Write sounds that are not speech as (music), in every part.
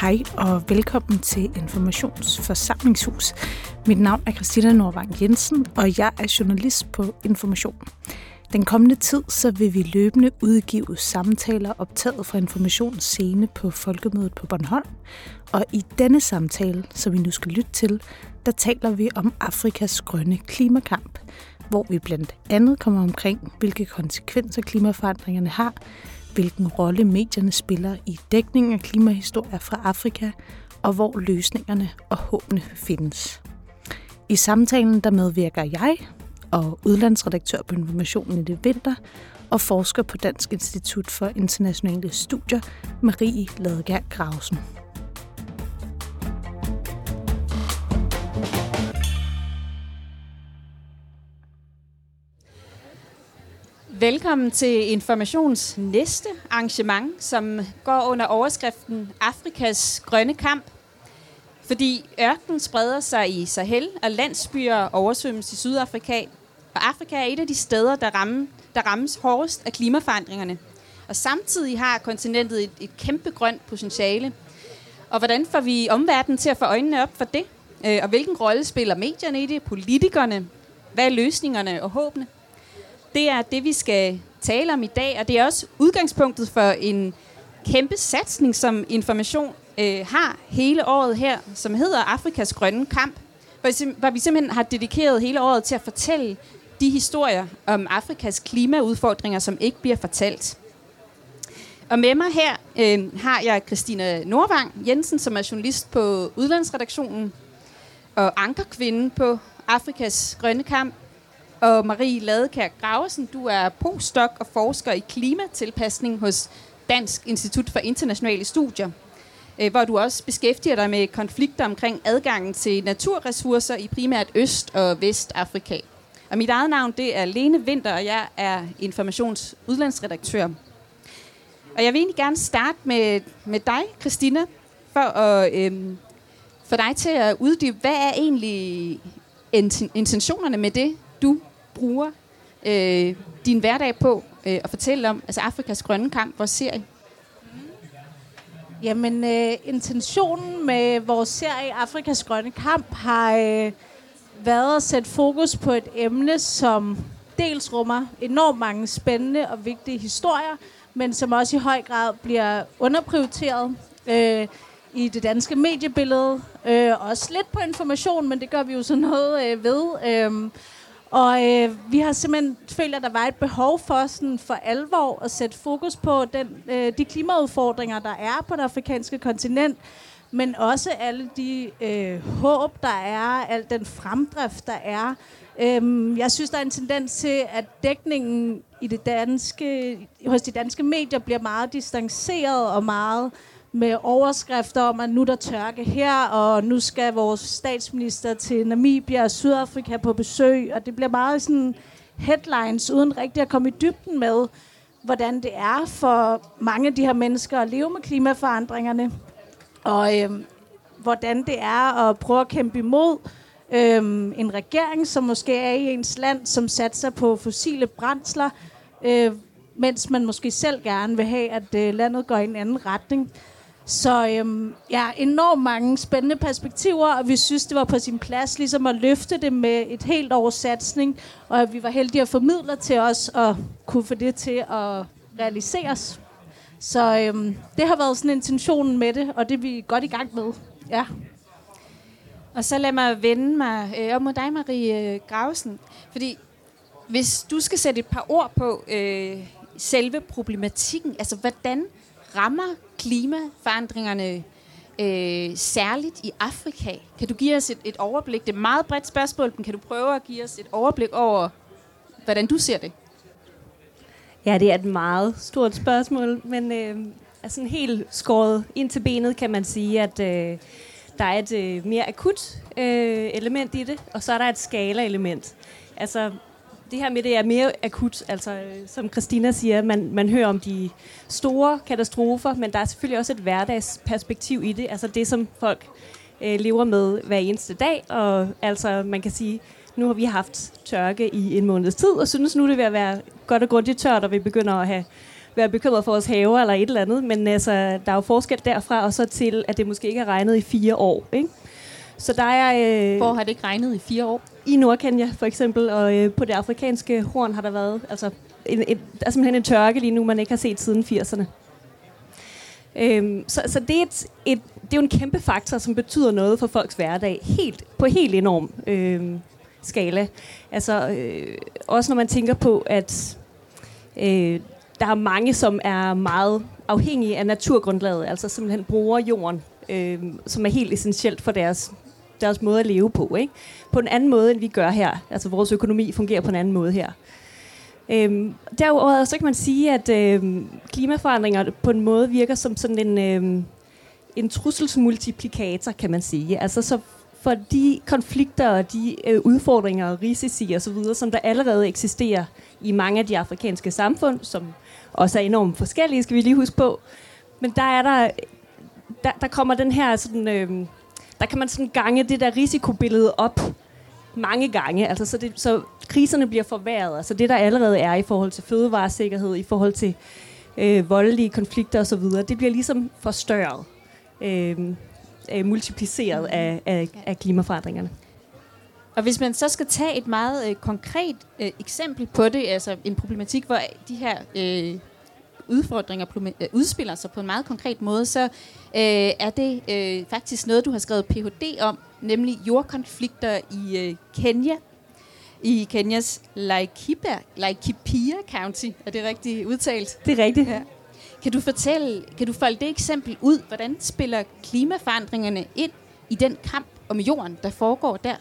Hej og velkommen til Informationsforsamlingshus. Mit navn er Christina Nordvang Jensen, og jeg er journalist på Information. Den kommende tid så vil vi løbende udgive samtaler optaget fra Informations scene på Folkemødet på Bornholm. Og i denne samtale, som vi nu skal lytte til, der taler vi om Afrikas grønne klimakamp, hvor vi blandt andet kommer omkring, hvilke konsekvenser klimaforandringerne har, hvilken rolle medierne spiller i dækningen af klimahistorier fra Afrika, og hvor løsningerne og håbene findes. I samtalen der medvirker jeg og udlandsredaktør på Informationen i det vinter, og forsker på Dansk Institut for Internationale Studier, Marie Ladegaard Grausen. Velkommen til Informations næste arrangement, som går under overskriften Afrikas grønne kamp. Fordi ørkenen spreder sig i Sahel, og landsbyer oversvømmes i Sydafrika. Og Afrika er et af de steder, der, ramme, der rammes hårdest af klimaforandringerne. Og samtidig har kontinentet et, et kæmpe grønt potentiale. Og hvordan får vi omverdenen til at få øjnene op for det? Øh, og hvilken rolle spiller medierne i det? Politikerne? Hvad er løsningerne og håbene? Det er det, vi skal tale om i dag, og det er også udgangspunktet for en kæmpe satsning, som Information øh, har hele året her, som hedder Afrikas Grønne Kamp, hvor vi simpelthen har dedikeret hele året til at fortælle de historier om Afrikas klimaudfordringer, som ikke bliver fortalt. Og med mig her øh, har jeg Christina Nordvang Jensen, som er journalist på Udlandsredaktionen, og ankerkvinde på Afrikas Grønne Kamp, og Marie Ladekær Graversen, du er postdoc og forsker i klimatilpasning hos Dansk Institut for Internationale Studier, øh, hvor du også beskæftiger dig med konflikter omkring adgangen til naturressourcer i primært Øst- og Vestafrika. Og mit eget navn det er Lene Vinter, og jeg er informationsudlandsredaktør. Og jeg vil egentlig gerne starte med, med dig, Christina, for at øhm, få dig til at uddybe, hvad er egentlig intentionerne med det, du bruger øh, din hverdag på øh, at fortælle om, altså Afrikas grønne kamp, vores serie? Jamen, øh, intentionen med vores serie Afrikas grønne kamp har øh, været at sætte fokus på et emne, som dels rummer enormt mange spændende og vigtige historier, men som også i høj grad bliver underprioriteret øh, i det danske mediebillede. Øh, også lidt på information, men det gør vi jo så noget øh, ved. Øh, og øh, vi har simpelthen følt, at der var et behov for sådan for alvor at sætte fokus på den, øh, de klimaudfordringer, der er på det afrikanske kontinent, men også alle de øh, håb, der er, al den fremdrift, der er. Øhm, jeg synes, der er en tendens til, at dækningen i det danske, hos de danske medier bliver meget distanceret og meget med overskrifter om, at nu der tørke her, og nu skal vores statsminister til Namibia og Sydafrika på besøg, og det bliver meget sådan headlines, uden rigtig at komme i dybden med, hvordan det er for mange af de her mennesker at leve med klimaforandringerne, og øh, hvordan det er at prøve at kæmpe imod øh, en regering, som måske er i ens land, som satser på fossile brændsler, øh, mens man måske selv gerne vil have, at øh, landet går i en anden retning. Så øhm, ja, enormt mange spændende perspektiver, og vi synes, det var på sin plads ligesom at løfte det med et helt års satsning, og at vi var heldige at formidle til os og kunne få det til at realiseres. Så øhm, det har været sådan intentionen med det, og det er vi godt i gang med. Ja. Og så lad mig vende mig øh, om mod dig, Marie øh, Grausen. Fordi hvis du skal sætte et par ord på øh, selve problematikken, altså hvordan rammer klimaforandringerne øh, særligt i Afrika? Kan du give os et, et overblik? Det er et meget bredt spørgsmål, men kan du prøve at give os et overblik over, hvordan du ser det? Ja, det er et meget stort spørgsmål, men øh, er sådan helt skåret ind til benet, kan man sige, at øh, der er et øh, mere akut øh, element i det, og så er der et skala-element. Altså, det her med, det er mere akut. Altså, øh, som Christina siger, man, man hører om de store katastrofer, men der er selvfølgelig også et hverdagsperspektiv i det. Altså det, som folk øh, lever med hver eneste dag. Og altså, man kan sige, nu har vi haft tørke i en måneds tid, og synes nu, det vil være godt og grundigt tørt, og vi begynder at have være bekymret for vores haver eller et eller andet, men altså, der er jo forskel derfra og så til, at det måske ikke er regnet i fire år. Ikke? Så der er... Øh, Hvor har det ikke regnet i fire år? I Nordkenya for eksempel, og øh, på det afrikanske horn har der været altså, en, en, der er simpelthen en tørke lige nu, man ikke har set siden 80'erne. Øhm, så, så det er, et, et, det er jo en kæmpe faktor, som betyder noget for folks hverdag, helt, på helt enorm øh, skala. Altså, øh, også når man tænker på, at øh, der er mange, som er meget afhængige af naturgrundlaget, altså simpelthen bruger jorden, øh, som er helt essentielt for deres, deres måde at leve på. Ikke? På en anden måde, end vi gør her. Altså vores økonomi fungerer på en anden måde her. Øhm, derudover så kan man sige, at øhm, klimaforandringer på en måde virker som sådan en, øhm, en trusselsmultiplikator, kan man sige. Altså så for de konflikter og de øh, udfordringer og risici og så videre, som der allerede eksisterer i mange af de afrikanske samfund, som også er enormt forskellige, skal vi lige huske på. Men der er der, der, der kommer den her sådan, øh, der kan man sådan gange det der risikobillede op mange gange. Altså, så, det, så kriserne bliver forværret. Altså det, der allerede er i forhold til fødevaresikkerhed, i forhold til øh, voldelige konflikter osv., det bliver ligesom forstørret. Øh, øh, multipliceret af, af, af klimaforandringerne. Og hvis man så skal tage et meget øh, konkret øh, eksempel på det, altså en problematik, hvor de her øh, udfordringer øh, udspiller sig på en meget konkret måde, så øh, er det øh, faktisk noget, du har skrevet Ph.D. om, nemlig jordkonflikter i øh, Kenya, i Kenyas Laikipia, Laikipia County. Er det rigtigt udtalt? Det er rigtigt. Ja. Kan du fortælle, kan du folde det eksempel ud? Hvordan spiller klimaforandringerne ind i den kamp om jorden, der foregår der?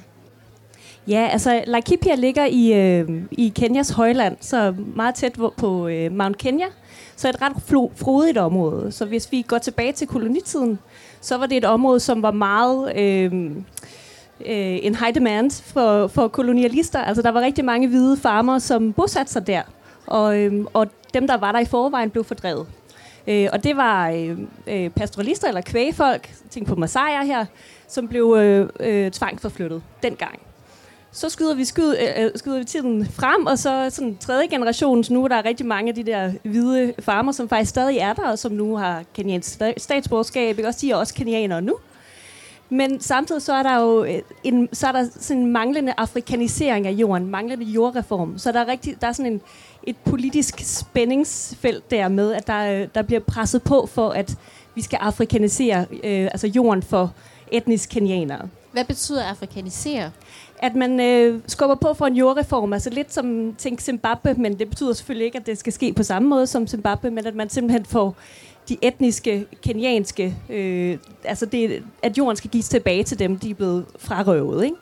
Ja, altså Laikipia ligger i, øh, i Kenyas højland, så meget tæt på øh, Mount Kenya. Så et ret frodigt område. Så hvis vi går tilbage til kolonitiden, så var det et område, som var meget... Øh, øh, en high demand for, for kolonialister. Altså der var rigtig mange hvide farmer, som bosatte sig der. Og, øh, og dem, der var der i forvejen, blev fordrevet. Øh, og det var øh, øh pastoralister eller kvægfolk, tænk på Masaier her, som blev øh, øh, tvangsforflyttet dengang. Så skyder vi, skyd, øh, øh, skyder vi tiden frem, og så sådan tredje generations nu, der er rigtig mange af de der hvide farmer, som faktisk stadig er der, og som nu har keniansk statsborgerskab. Ikke? Også de er også kenianere nu. Men samtidig så er der jo øh, en, så er der sådan en manglende afrikanisering af jorden, manglende jordreform. Så der er, rigtig, der er sådan en, et politisk spændingsfelt der med, at der, øh, der bliver presset på for, at vi skal afrikanisere øh, altså jorden for etnisk kenianere. Hvad betyder afrikanisere? At man øh, skubber på for en jordreform, altså lidt som tænk Zimbabwe, men det betyder selvfølgelig ikke, at det skal ske på samme måde som Zimbabwe, men at man simpelthen får de etniske, kenyanske, øh, altså det, at jorden skal gives tilbage til dem, de er blevet frarøvet. Ikke?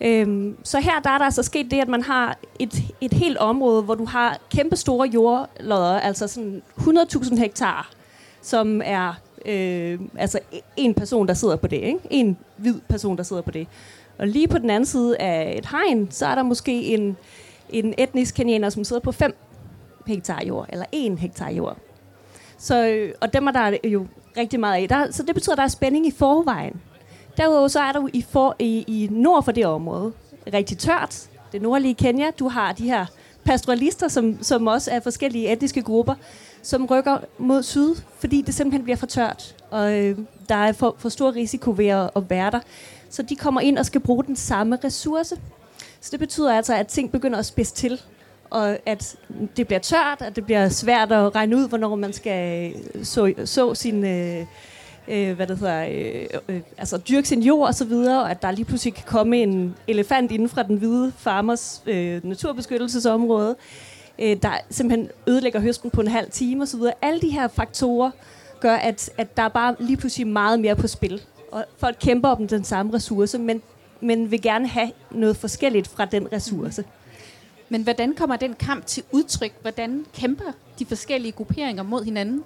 Øhm, så her der er der altså sket det, at man har et, et helt område, hvor du har kæmpe store jordlodder, altså sådan 100.000 hektar, som er øh, altså en person, der sidder på det. Ikke? En hvid person, der sidder på det. Og lige på den anden side af et hegn, så er der måske en, en etnisk kenianer, som sidder på 5 hektar jord, eller 1 hektar jord. Så, øh, og dem er der jo rigtig meget af. Der, så det betyder, at der er spænding i forvejen. Derudover så er der jo i, for, i, i nord for det område rigtig tørt. Det nordlige Kenya. Du har de her pastoralister, som, som også er forskellige etniske grupper, som rykker mod syd, fordi det simpelthen bliver for tørt. Og øh, der er for, for stor risiko ved at, at være der. Så de kommer ind og skal bruge den samme ressource. Så det betyder altså, at ting begynder at spidse til og at det bliver tørt, at det bliver svært at regne ud, hvornår man skal øh, så, så sin, øh, øh, hvad det hedder, øh, øh, altså dyrke sin jord og så videre, og at der lige pludselig kan komme en elefant inden fra den hvide farmers øh, naturbeskyttelsesområde, øh, der simpelthen ødelægger høsten på en halv time og så videre. Alle de her faktorer gør, at, at der er bare lige pludselig meget mere på spil. Og folk kæmper om den samme ressource, men, men vil gerne have noget forskelligt fra den ressource. Men hvordan kommer den kamp til udtryk? Hvordan kæmper de forskellige grupperinger mod hinanden?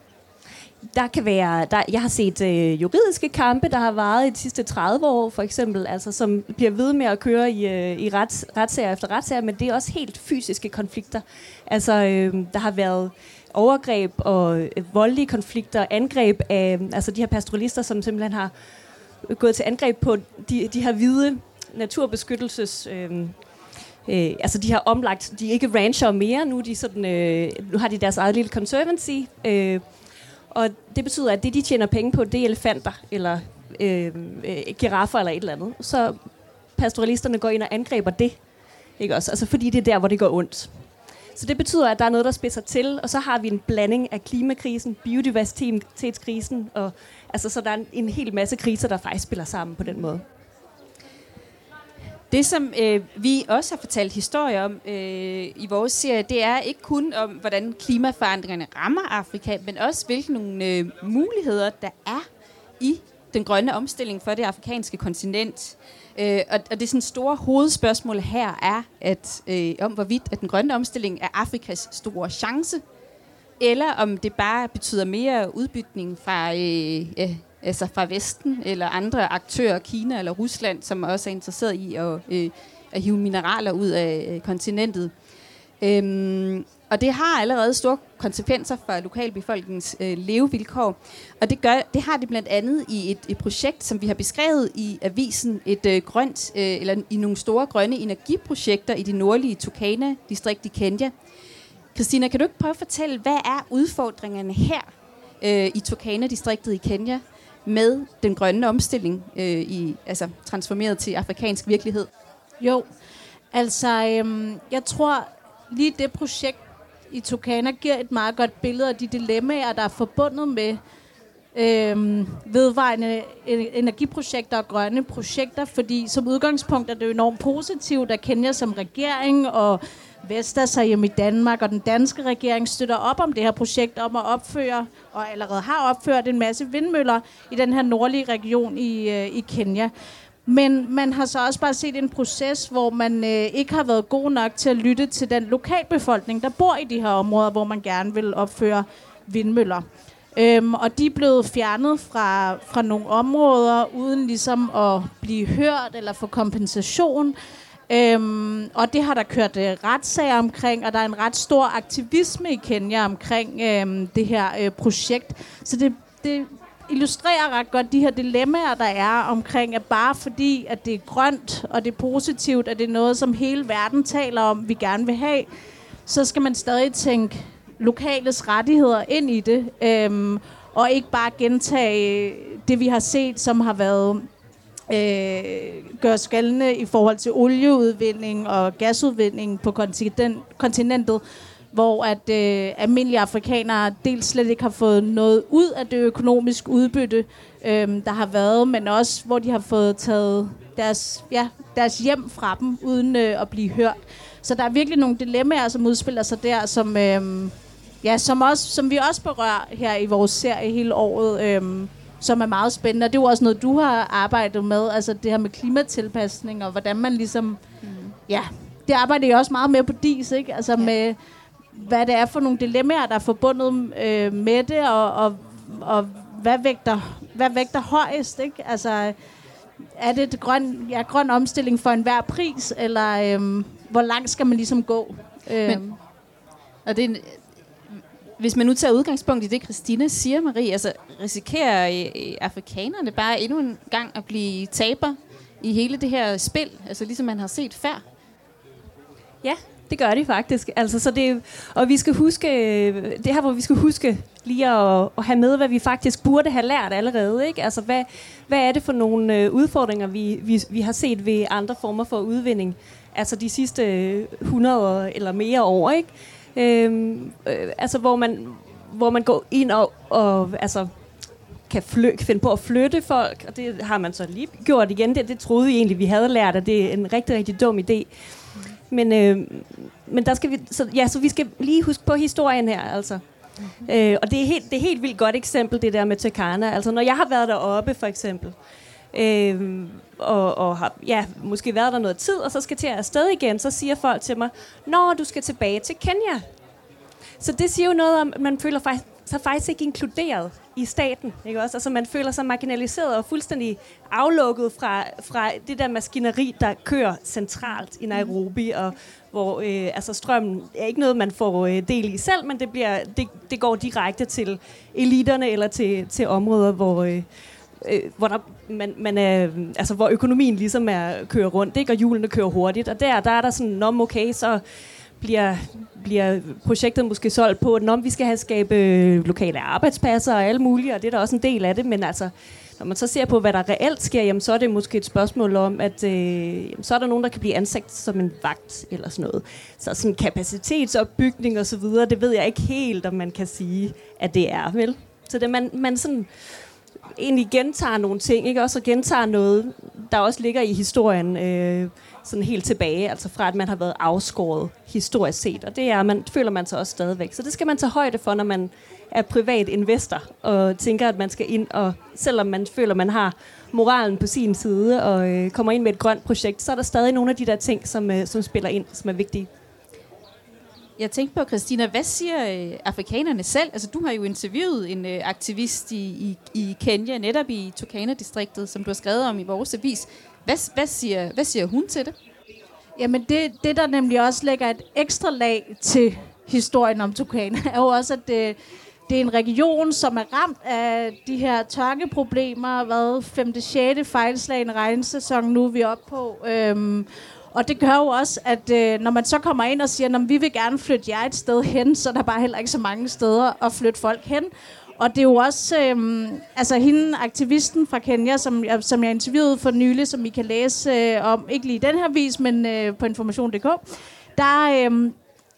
Der kan være, der, jeg har set øh, juridiske kampe, der har varet i de sidste 30 år, for eksempel, altså, som bliver ved med at køre i, øh, i rets, retssager efter retssager, men det er også helt fysiske konflikter. Altså, øh, der har været overgreb og øh, voldelige konflikter, angreb af altså de her pastoralister, som simpelthen har gået til angreb på de, de her hvide naturbeskyttelses... Øh, Øh, altså de har omlagt, de er ikke rancher mere, nu, de sådan, øh, nu har de deres eget lille conservancy, øh, og det betyder, at det de tjener penge på, det er elefanter, eller øh, øh, giraffer eller et eller andet. Så pastoralisterne går ind og angriber det, ikke også? Altså fordi det er der, hvor det går ondt. Så det betyder, at der er noget, der spidser til, og så har vi en blanding af klimakrisen, biodiversitetskrisen, og altså, så der er en, en hel masse kriser, der faktisk spiller sammen på den måde. Det, som øh, vi også har fortalt historier om øh, i vores serie, det er ikke kun om, hvordan klimaforandringerne rammer Afrika, men også hvilke nogle øh, muligheder, der er i den grønne omstilling for det afrikanske kontinent. Øh, og, og det sådan store hovedspørgsmål her er, at øh, om hvorvidt at den grønne omstilling er Afrikas store chance, eller om det bare betyder mere udbytning fra, øh, øh, altså fra Vesten eller andre aktører, Kina eller Rusland, som også er interesseret i at, øh, at hive mineraler ud af øh, kontinentet. Øhm, og det har allerede store konsekvenser for lokalbefolkningens øh, levevilkår. Og det, gør, det har det blandt andet i et, et projekt, som vi har beskrevet i avisen, et øh, grønt, øh, eller i nogle store grønne energiprojekter i det nordlige Turkana-distrikt i Kenya. Christina, kan du ikke prøve at fortælle, hvad er udfordringerne her øh, i Turkana-distriktet i Kenya med den grønne omstilling, øh, i, altså transformeret til afrikansk virkelighed? Jo, altså øhm, jeg tror lige det projekt i Tokana giver et meget godt billede af de dilemmaer, der er forbundet med øh, vedvarende energiprojekter og grønne projekter, fordi som udgangspunkt er det jo enormt positivt, at Kenya som regering og Vestas hjemme i Danmark, og den danske regering støtter op om det her projekt om at opføre, og allerede har opført en masse vindmøller i den her nordlige region i, øh, i Kenya. Men man har så også bare set en proces, hvor man øh, ikke har været god nok til at lytte til den lokalbefolkning, der bor i de her områder, hvor man gerne vil opføre vindmøller. Øhm, og de er blevet fjernet fra, fra nogle områder, uden ligesom at blive hørt eller få kompensation. Øhm, og det har der kørt øh, retssager omkring, og der er en ret stor aktivisme i Kenya omkring øh, det her øh, projekt. Så det, det illustrerer ret godt de her dilemmaer, der er omkring, at bare fordi, at det er grønt, og det er positivt, at det er noget, som hele verden taler om, vi gerne vil have, så skal man stadig tænke lokales rettigheder ind i det, øhm, og ikke bare gentage det, vi har set, som har været øh, gør skældende i forhold til olieudvinding og gasudvinding på kontinent, kontinentet, hvor at øh, almindelige afrikanere dels slet ikke har fået noget ud af det økonomiske udbytte, øh, der har været, men også hvor de har fået taget deres, ja, deres hjem fra dem, uden øh, at blive hørt. Så der er virkelig nogle dilemmaer, som udspiller sig der, som, øh, ja, som, også, som vi også berører her i vores serie hele året, øh, som er meget spændende. Og det er jo også noget, du har arbejdet med, altså det her med klimatilpasning, og hvordan man ligesom, mm. ja, det arbejder jeg også meget med på DIS, ikke? Altså ja. med, hvad det er for nogle dilemmaer, der er forbundet øh, med det, og, og, og hvad, vægter, hvad vægter højest, ikke? Altså, er det grøn, ja, grøn omstilling for enhver pris, eller øhm, hvor langt skal man ligesom gå? Øhm. Men, og det er en, hvis man nu tager udgangspunkt i det, Christina siger, Marie, altså risikerer øh, afrikanerne bare endnu en gang at blive taber i hele det her spil, altså ligesom man har set før? Ja, det gør de faktisk. Altså, så det, og vi skal huske, øh, det her, hvor vi skal huske lige at, at have med, hvad vi faktisk burde have lært allerede. Ikke? Altså, hvad, hvad er det for nogle øh, udfordringer, vi, vi, vi har set ved andre former for udvinding? Altså de sidste øh, 100 eller mere år, ikke? Øhm, øh, altså, hvor man, hvor man går ind og, og altså, kan fly, finde på at flytte folk, og det har man så lige gjort igen. Det, det troede vi egentlig, vi havde lært, at det er en rigtig, rigtig dum idé. Men, øh, men der skal vi, så, ja, så vi skal lige huske på historien her, altså. Mm-hmm. Øh, og det er, helt, det er helt vildt godt eksempel, det der med Tekana. Altså, når jeg har været deroppe, for eksempel, øh, og, og har ja, måske været der noget tid, og så skal til at afsted igen, så siger folk til mig, Nå, du skal tilbage til Kenya. Så det siger jo noget om, at man føler faktisk, så faktisk ikke inkluderet i staten. Ikke også? Altså man føler sig marginaliseret og fuldstændig aflukket fra, fra det der maskineri, der kører centralt i Nairobi, og hvor øh, altså strømmen er ikke noget, man får øh, del i selv, men det, bliver, det, det går direkte til eliterne eller til, til områder, hvor, øh, øh, hvor, der, man, man er, altså, hvor økonomien ligesom er kører rundt, ikke? og hjulene kører hurtigt. Og der, der er der sådan, om okay, så bliver, bliver projektet måske solgt på, at vi skal have skabe øh, lokale arbejdspladser og alt muligt, og det er da også en del af det, men altså, når man så ser på, hvad der reelt sker, jamen, så er det måske et spørgsmål om, at øh, jamen, så er der nogen, der kan blive ansat som en vagt eller sådan noget. Så sådan kapacitetsopbygning og så videre, det ved jeg ikke helt, om man kan sige, at det er, vel? Så det, man, man sådan egentlig gentager nogle ting, ikke? Også gentager noget, der også ligger i historien, øh, sådan helt tilbage, altså fra at man har været afskåret historisk set, og det er, man, føler man sig også stadigvæk. Så det skal man tage højde for, når man er privat investor, og tænker, at man skal ind, og selvom man føler, man har moralen på sin side, og øh, kommer ind med et grønt projekt, så er der stadig nogle af de der ting, som, øh, som spiller ind, som er vigtige. Jeg tænkte på, Christina, hvad siger øh, afrikanerne selv? Altså, du har jo interviewet en øh, aktivist i, i, i Kenya, netop i Turkana-distriktet, som du har skrevet om i vores avis. Hvad, hvad, siger, hvad siger hun til det? Jamen, det, det der nemlig også lægger et ekstra lag til historien om Turkana, (laughs) er jo også, at det, det er en region, som er ramt af de her tørkeproblemer. Hvad 5. 6. fejlslagende regnsæson nu er vi oppe på. Øhm, og det gør jo også, at øh, når man så kommer ind og siger, at vi vil gerne flytte jer et sted hen, så er der bare heller ikke så mange steder at flytte folk hen. Og det er jo også, øh, altså hende, aktivisten fra Kenya, som, jeg, som jeg interviewede for nylig, som I kan læse øh, om, ikke lige i den her vis, men øh, på information.dk, der, øh,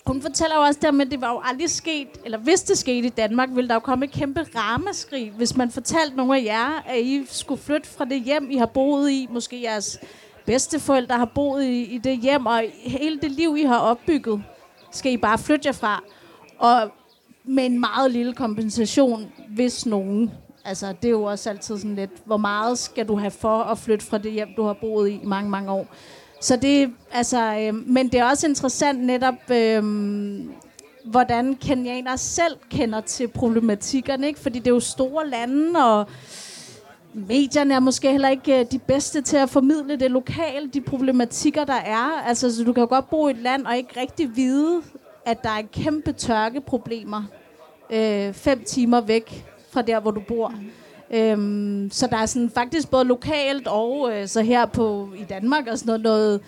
hun fortæller jo også der med, at det var jo aldrig sket, eller hvis det skete i Danmark, ville der jo komme et kæmpe ramaskrig, hvis man fortalte nogle af jer, at I skulle flytte fra det hjem, I har boet i, måske jeres bedsteforældre har boet i, i det hjem, og hele det liv, I har opbygget, skal I bare flytte jer fra. Og med en meget lille kompensation, hvis nogen. Altså, det er jo også altid sådan lidt, hvor meget skal du have for at flytte fra det hjem, du har boet i i mange, mange år. Så det, altså, øh, men det er også interessant netop, øh, hvordan kenianer selv kender til problematikkerne, ikke? Fordi det er jo store lande, og medierne er måske heller ikke øh, de bedste til at formidle det lokale, de problematikker, der er. Altså, så du kan jo godt bo i et land og ikke rigtig vide, at der er kæmpe tørkeproblemer øh, fem timer væk fra der, hvor du bor. Mm. Øhm, så der er sådan faktisk både lokalt og øh, så her på i Danmark og sådan noget, noget,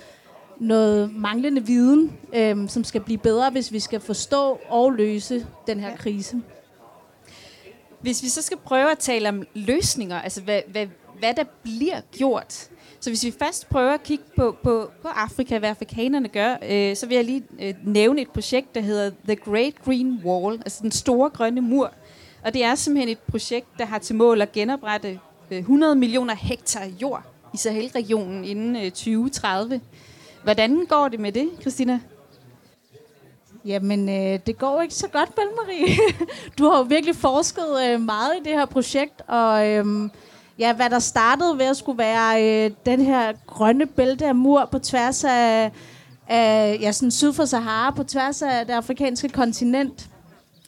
noget manglende viden, øh, som skal blive bedre, hvis vi skal forstå og løse den her krise. Hvis vi så skal prøve at tale om løsninger, altså hvad, hvad, hvad der bliver gjort. Så hvis vi først prøver at kigge på, på, på Afrika, hvad afrikanerne gør, øh, så vil jeg lige øh, nævne et projekt, der hedder The Great Green Wall, altså den store grønne mur. Og det er simpelthen et projekt, der har til mål at genoprette øh, 100 millioner hektar jord i Sahel-regionen inden øh, 2030. Hvordan går det med det, Christina? Jamen, øh, det går ikke så godt, Marie. (laughs) du har jo virkelig forsket øh, meget i det her projekt, og øh, ja, hvad der startede ved at skulle være øh, den her grønne bælte af mur på tværs af, af ja, sådan syd for Sahara, på tværs af det afrikanske kontinent,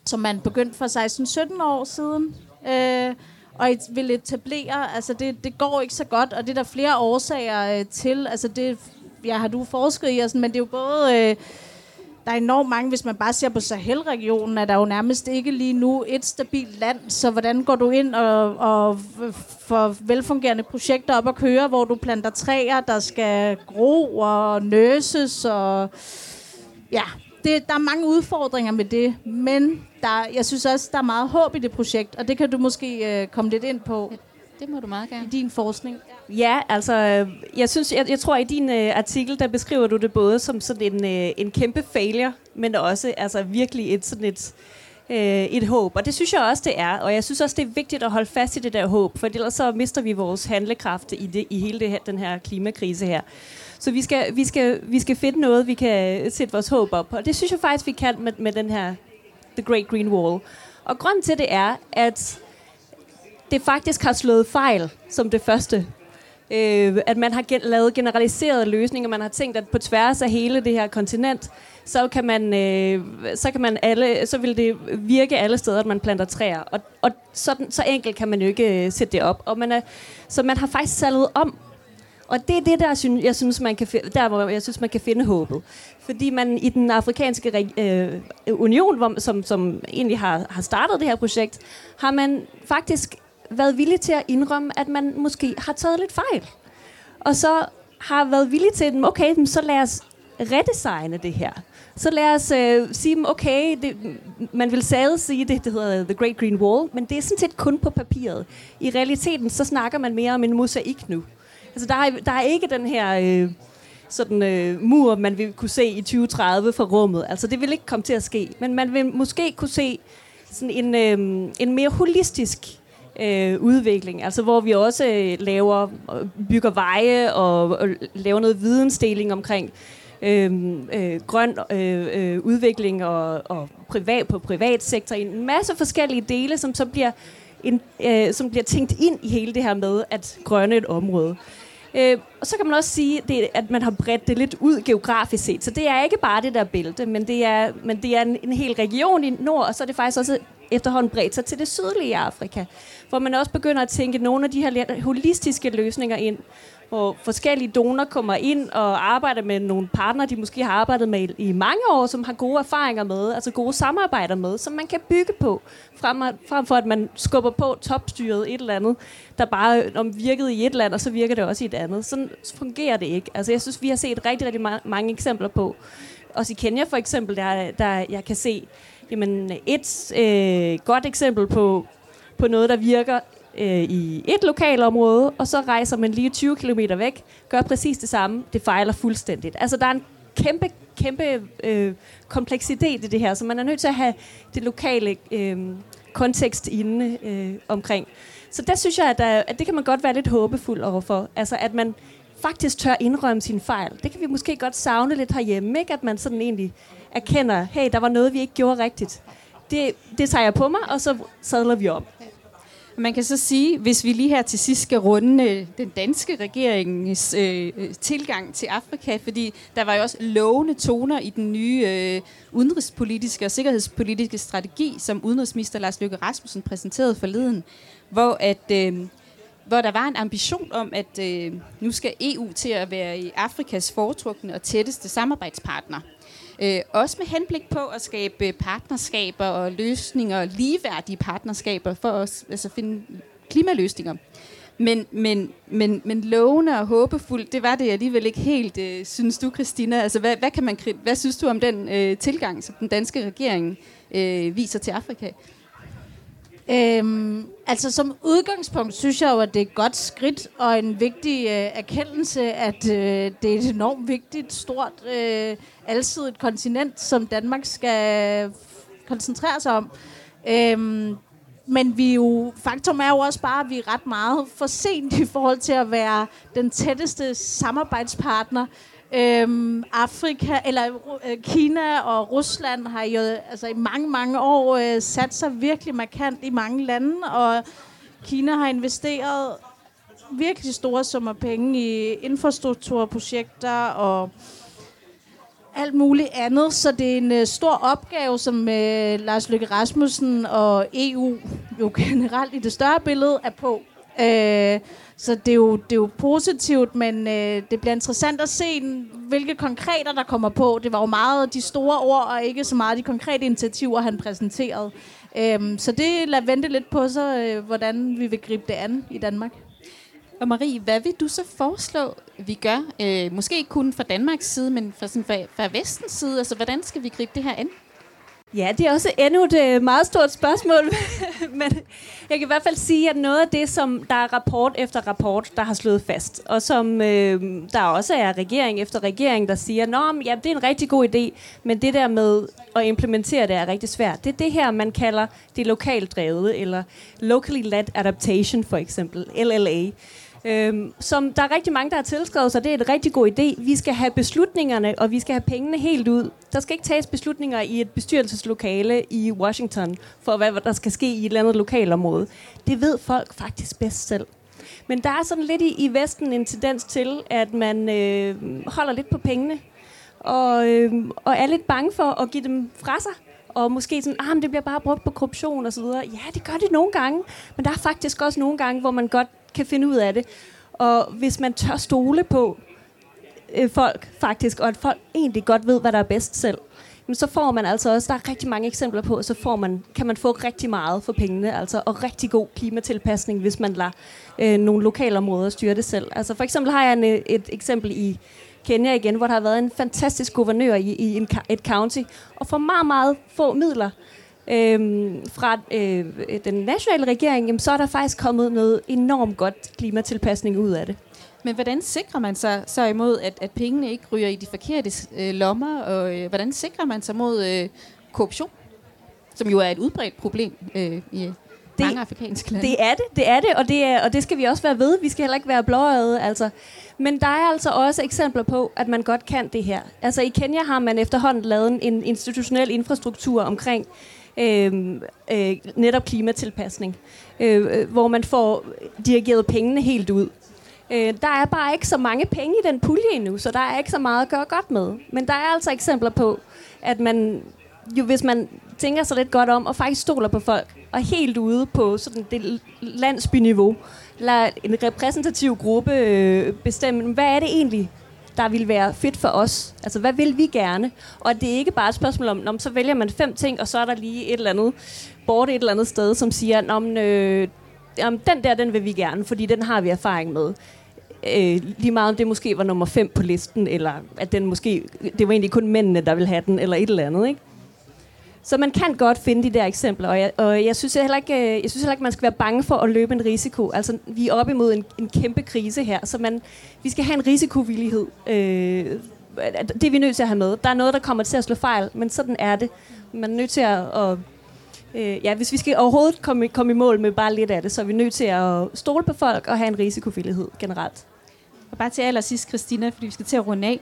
som man begyndte for 16-17 år siden. Øh, og vil etablere, altså det, det går ikke så godt, og det er der flere årsager øh, til. Altså det ja, har du forsket i, altså, men det er jo både... Øh, der er enormt mange, hvis man bare ser på Sahel-regionen, er der jo nærmest ikke lige nu et stabilt land. Så hvordan går du ind og, og får velfungerende projekter op at køre, hvor du planter træer, der skal gro og nøses og... Ja, det, der er mange udfordringer med det, men der, jeg synes også, der er meget håb i det projekt, og det kan du måske øh, komme lidt ind på. Det må du meget gerne. I din forskning. Ja, altså, jeg, synes, jeg, jeg tror, i din øh, artikel, der beskriver du det både som sådan en, øh, en kæmpe failure, men også altså, virkelig et sådan et, øh, et håb. Og det synes jeg også, det er. Og jeg synes også, det er vigtigt at holde fast i det der håb, for ellers så mister vi vores handlekraft i, det, i hele det her, den her klimakrise her. Så vi skal, vi, skal, vi skal finde noget, vi kan sætte vores håb op på. Og det synes jeg faktisk, vi kan med, med den her The Great Green Wall. Og grund til det er, at det faktisk har slået fejl som det første. Øh, at man har gen- lavet generaliserede løsninger. Man har tænkt, at på tværs af hele det her kontinent, så kan man, øh, så kan man alle, så vil det virke alle steder, at man planter træer. Og, og sådan, så enkelt kan man jo ikke øh, sætte det op. Og man er, så man har faktisk salget om. Og det er det, der jeg synes, man kan, der, hvor jeg synes, man kan finde håbet. Fordi man i den afrikanske øh, union, hvor, som, som egentlig har, har startet det her projekt, har man faktisk været villig til at indrømme, at man måske har taget lidt fejl. Og så har været villig til, at okay, så lad os redesigne det her. Så lad os øh, sige, okay, det, man vil stadig sige det, det hedder The Great Green Wall, men det er sådan set kun på papiret. I realiteten, så snakker man mere om en mosaik nu. Altså, der er, der er ikke den her øh, sådan, øh, mur, man vil kunne se i 2030 fra rummet. Altså, det vil ikke komme til at ske. Men man vil måske kunne se sådan en, øh, en mere holistisk øh, udvikling, altså hvor vi også øh, laver, bygger veje og, og laver noget vidensdeling omkring øh, øh, grøn øh, øh, udvikling og, og privat på privatsektor, en masse forskellige dele, som så bliver en, øh, som bliver tænkt ind i hele det her med at grønne et område. Øh, og så kan man også sige, det, at man har bredt det lidt ud geografisk set. Så det er ikke bare det der bælte, men det er, men det er en, en hel region i nord, og så er det faktisk også efterhånden bredt sig til det sydlige Afrika. Hvor man også begynder at tænke nogle af de her holistiske løsninger ind, hvor forskellige donorer kommer ind og arbejder med nogle partnere, de måske har arbejdet med i mange år, som har gode erfaringer med, altså gode samarbejder med, som man kan bygge på, frem, frem for at man skubber på topstyret et eller andet, der bare om virkede i et land, og så virker det også i et andet. Sådan fungerer det ikke. Altså jeg synes, vi har set rigtig, rigtig mange eksempler på, også i Kenya for eksempel, der, der jeg kan se, jamen et øh, godt eksempel på, på noget, der virker øh, i et lokalområde, og så rejser man lige 20 km væk, gør præcis det samme, det fejler fuldstændigt. Altså der er en kæmpe, kæmpe øh, kompleksitet i det her, så man er nødt til at have det lokale øh, kontekst inde øh, omkring. Så der synes jeg, at, der, at det kan man godt være lidt håbefuld overfor. Altså at man faktisk tør indrømme sin fejl. Det kan vi måske godt savne lidt herhjemme, ikke? At man sådan egentlig erkender, hey, der var noget, vi ikke gjorde rigtigt. Det, det tager jeg på mig, og så sadler vi om. Man kan så sige, hvis vi lige her til sidst skal runde øh, den danske regeringens øh, øh, tilgang til Afrika, fordi der var jo også lovende toner i den nye øh, udenrigspolitiske og sikkerhedspolitiske strategi, som udenrigsminister Lars Løkke Rasmussen præsenterede forleden, hvor at øh, hvor der var en ambition om, at øh, nu skal EU til at være i Afrikas foretrukne og tætteste samarbejdspartner. Øh, også med henblik på at skabe partnerskaber og løsninger, ligeværdige partnerskaber for at altså finde klimaløsninger. Men, men, men, men lovende og håbefuldt, det var det alligevel ikke helt, øh, synes du, Christina. Altså, hvad, hvad, kan man, hvad synes du om den øh, tilgang, som den danske regering øh, viser til Afrika? Øhm, altså som udgangspunkt synes jeg jo, at det er et godt skridt og en vigtig øh, erkendelse, at øh, det er et enormt vigtigt, stort, øh, alsidigt kontinent, som Danmark skal koncentrere sig om. Øhm, men vi jo, faktum er jo også bare, at vi er ret meget for sent i forhold til at være den tætteste samarbejdspartner Øhm, Afrika, eller øh, Kina og Rusland har jo altså, i mange, mange år øh, sat sig virkelig markant i mange lande, og Kina har investeret virkelig store summer penge i infrastrukturprojekter og alt muligt andet, så det er en øh, stor opgave, som øh, Lars Løkke Rasmussen og EU jo (laughs) generelt i det større billede er på. Øh, så det er jo, det er jo positivt, men øh, det bliver interessant at se, hvilke konkreter der kommer på. Det var jo meget de store ord, og ikke så meget de konkrete initiativer, han præsenterede. Øhm, så det lader vente lidt på sig, øh, hvordan vi vil gribe det an i Danmark. Og Marie, hvad vil du så foreslå, vi gør? Øh, måske ikke kun fra Danmarks side, men fra, sådan, fra, fra vestens side. Altså, hvordan skal vi gribe det her an? Ja, det er også endnu et øh, meget stort spørgsmål, (laughs) men jeg kan i hvert fald sige, at noget af det, som der er rapport efter rapport, der har slået fast, og som øh, der også er regering efter regering, der siger, at ja, det er en rigtig god idé, men det der med at implementere det er rigtig svært. Det er det her, man kalder det lokalt drevet, eller Locally Led Adaptation for eksempel, LLA øhm, som der er rigtig mange, der har tilskrevet sig. Det er en rigtig god idé. Vi skal have beslutningerne, og vi skal have pengene helt ud. Der skal ikke tages beslutninger i et bestyrelseslokale i Washington, for hvad der skal ske i et eller andet lokalområde. Det ved folk faktisk bedst selv. Men der er sådan lidt i, i Vesten en tendens til, at man øh, holder lidt på pengene, og, øh, og er lidt bange for at give dem fra sig og måske sådan, ah, men det bliver bare brugt på korruption og så videre. Ja, det gør det nogle gange, men der er faktisk også nogle gange, hvor man godt kan finde ud af det. Og hvis man tør stole på øh, folk faktisk, og at folk egentlig godt ved, hvad der er bedst selv, men så får man altså også, der er rigtig mange eksempler på, så får man, kan man få rigtig meget for pengene, altså, og rigtig god klimatilpasning, hvis man lader øh, nogle lokale områder styre det selv. Altså for eksempel har jeg en, øh, et eksempel i Kenya igen, hvor der har været en fantastisk guvernør i, i en, et county, og for meget, meget få midler, øhm, fra øh, den nationale regering, jamen, så er der faktisk kommet noget enormt godt klimatilpasning ud af det. Men hvordan sikrer man sig så imod, at, at pengene ikke ryger i de forkerte øh, lommer, og øh, hvordan sikrer man sig mod øh, korruption, som jo er et udbredt problem øh, i det, mange afrikanske lande? Det er det, det er det, og det, er, og det skal vi også være ved. Vi skal heller ikke være blåøjet, altså. Men der er altså også eksempler på, at man godt kan det her. Altså i Kenya har man efterhånden lavet en institutionel infrastruktur omkring øh, øh, netop klimatilpasning, øh, øh, hvor man får dirigeret pengene helt ud. Øh, der er bare ikke så mange penge i den pulje endnu, så der er ikke så meget at gøre godt med. Men der er altså eksempler på, at man, jo, hvis man tænker sig lidt godt om, og faktisk stoler på folk, og helt ude på sådan det landsbyniveau, lader en repræsentativ gruppe øh, bestemme, hvad er det egentlig, der vil være fedt for os. Altså, hvad vil vi gerne? Og det er ikke bare et spørgsmål om, om så vælger man fem ting, og så er der lige et eller andet bort et eller andet sted, som siger, om øh, den der, den vil vi gerne, fordi den har vi erfaring med. Øh, lige meget om det måske var nummer 5 på listen, eller at den måske, det var egentlig kun mændene, der ville have den, eller et eller andet, ikke? Så man kan godt finde de der eksempler, og jeg, og jeg synes heller ikke, øh, jeg synes heller ikke, man skal være bange for at løbe en risiko. Altså, vi er oppe imod en, en kæmpe krise her, så man, vi skal have en risikovillighed. Øh, det er vi nødt til at have med. Der er noget, der kommer til at slå fejl, men sådan er det. Man er nødt til at, at øh, ja, hvis vi skal overhovedet komme, komme i mål med bare lidt af det, så er vi nødt til at stole på folk og have en risikovillighed generelt. Og bare til allersidst, Christina, fordi vi skal til at runde af.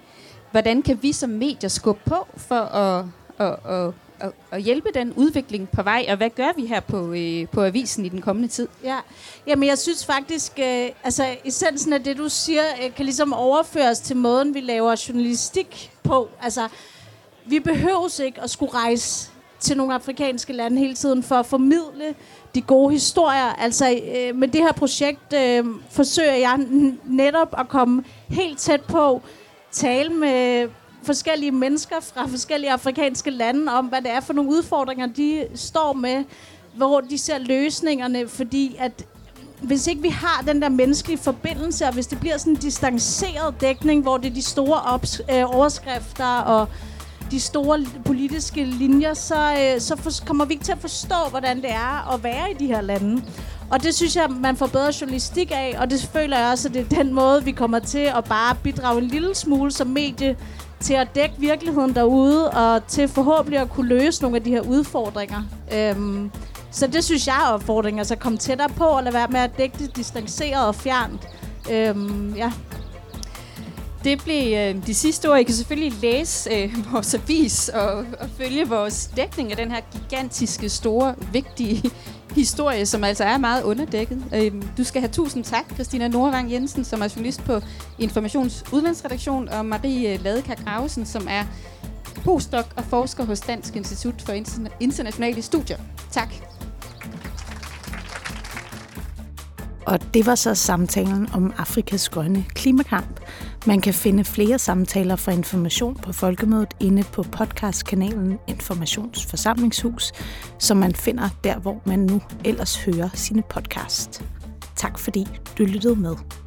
Hvordan kan vi som medier skubbe på for at, at, at, at, at hjælpe den udvikling på vej? Og hvad gør vi her på, øh, på avisen i den kommende tid? Ja, Jamen, jeg synes faktisk, øh, altså essensen af det, du siger, øh, kan ligesom overføres til måden, vi laver journalistik på. Altså, vi behøver ikke at skulle rejse til nogle afrikanske lande hele tiden for at formidle de gode historier. Altså øh, med det her projekt øh, forsøger jeg netop at komme helt tæt på, tale med forskellige mennesker fra forskellige afrikanske lande om, hvad det er for nogle udfordringer, de står med, hvor de ser løsningerne, fordi at hvis ikke vi har den der menneskelige forbindelse, og hvis det bliver sådan en distanceret dækning, hvor det er de store ops, øh, overskrifter og de store politiske linjer, så, øh, så for, kommer vi ikke til at forstå, hvordan det er at være i de her lande. Og det synes jeg, man får bedre journalistik af, og det føler jeg også, at det er den måde, vi kommer til at bare bidrage en lille smule som medie til at dække virkeligheden derude, og til forhåbentlig at kunne løse nogle af de her udfordringer. Øhm, så det synes jeg er opfordringen, altså at komme tættere på, og lade være med at dække det distanceret og fjernt. Øhm, ja. Det blev øh, de sidste ord. I kan selvfølgelig læse øh, (laughs) vores avis og, og følge vores dækning af den her gigantiske, store, vigtige historie, som altså er meget underdækket. Øhm, du skal have tusind tak, Christina Nordvang Jensen, som er journalist på Informations Udlandsredaktion, og Marie øh, Ladeka Gravesen, som er postdoc og forsker hos Dansk Institut for Internationale Studier. Tak. Og det var så samtalen om Afrikas grønne klimakamp. Man kan finde flere samtaler fra Information på Folkemødet inde på podcastkanalen Informationsforsamlingshus, som man finder der, hvor man nu ellers hører sine podcast. Tak fordi du lyttede med.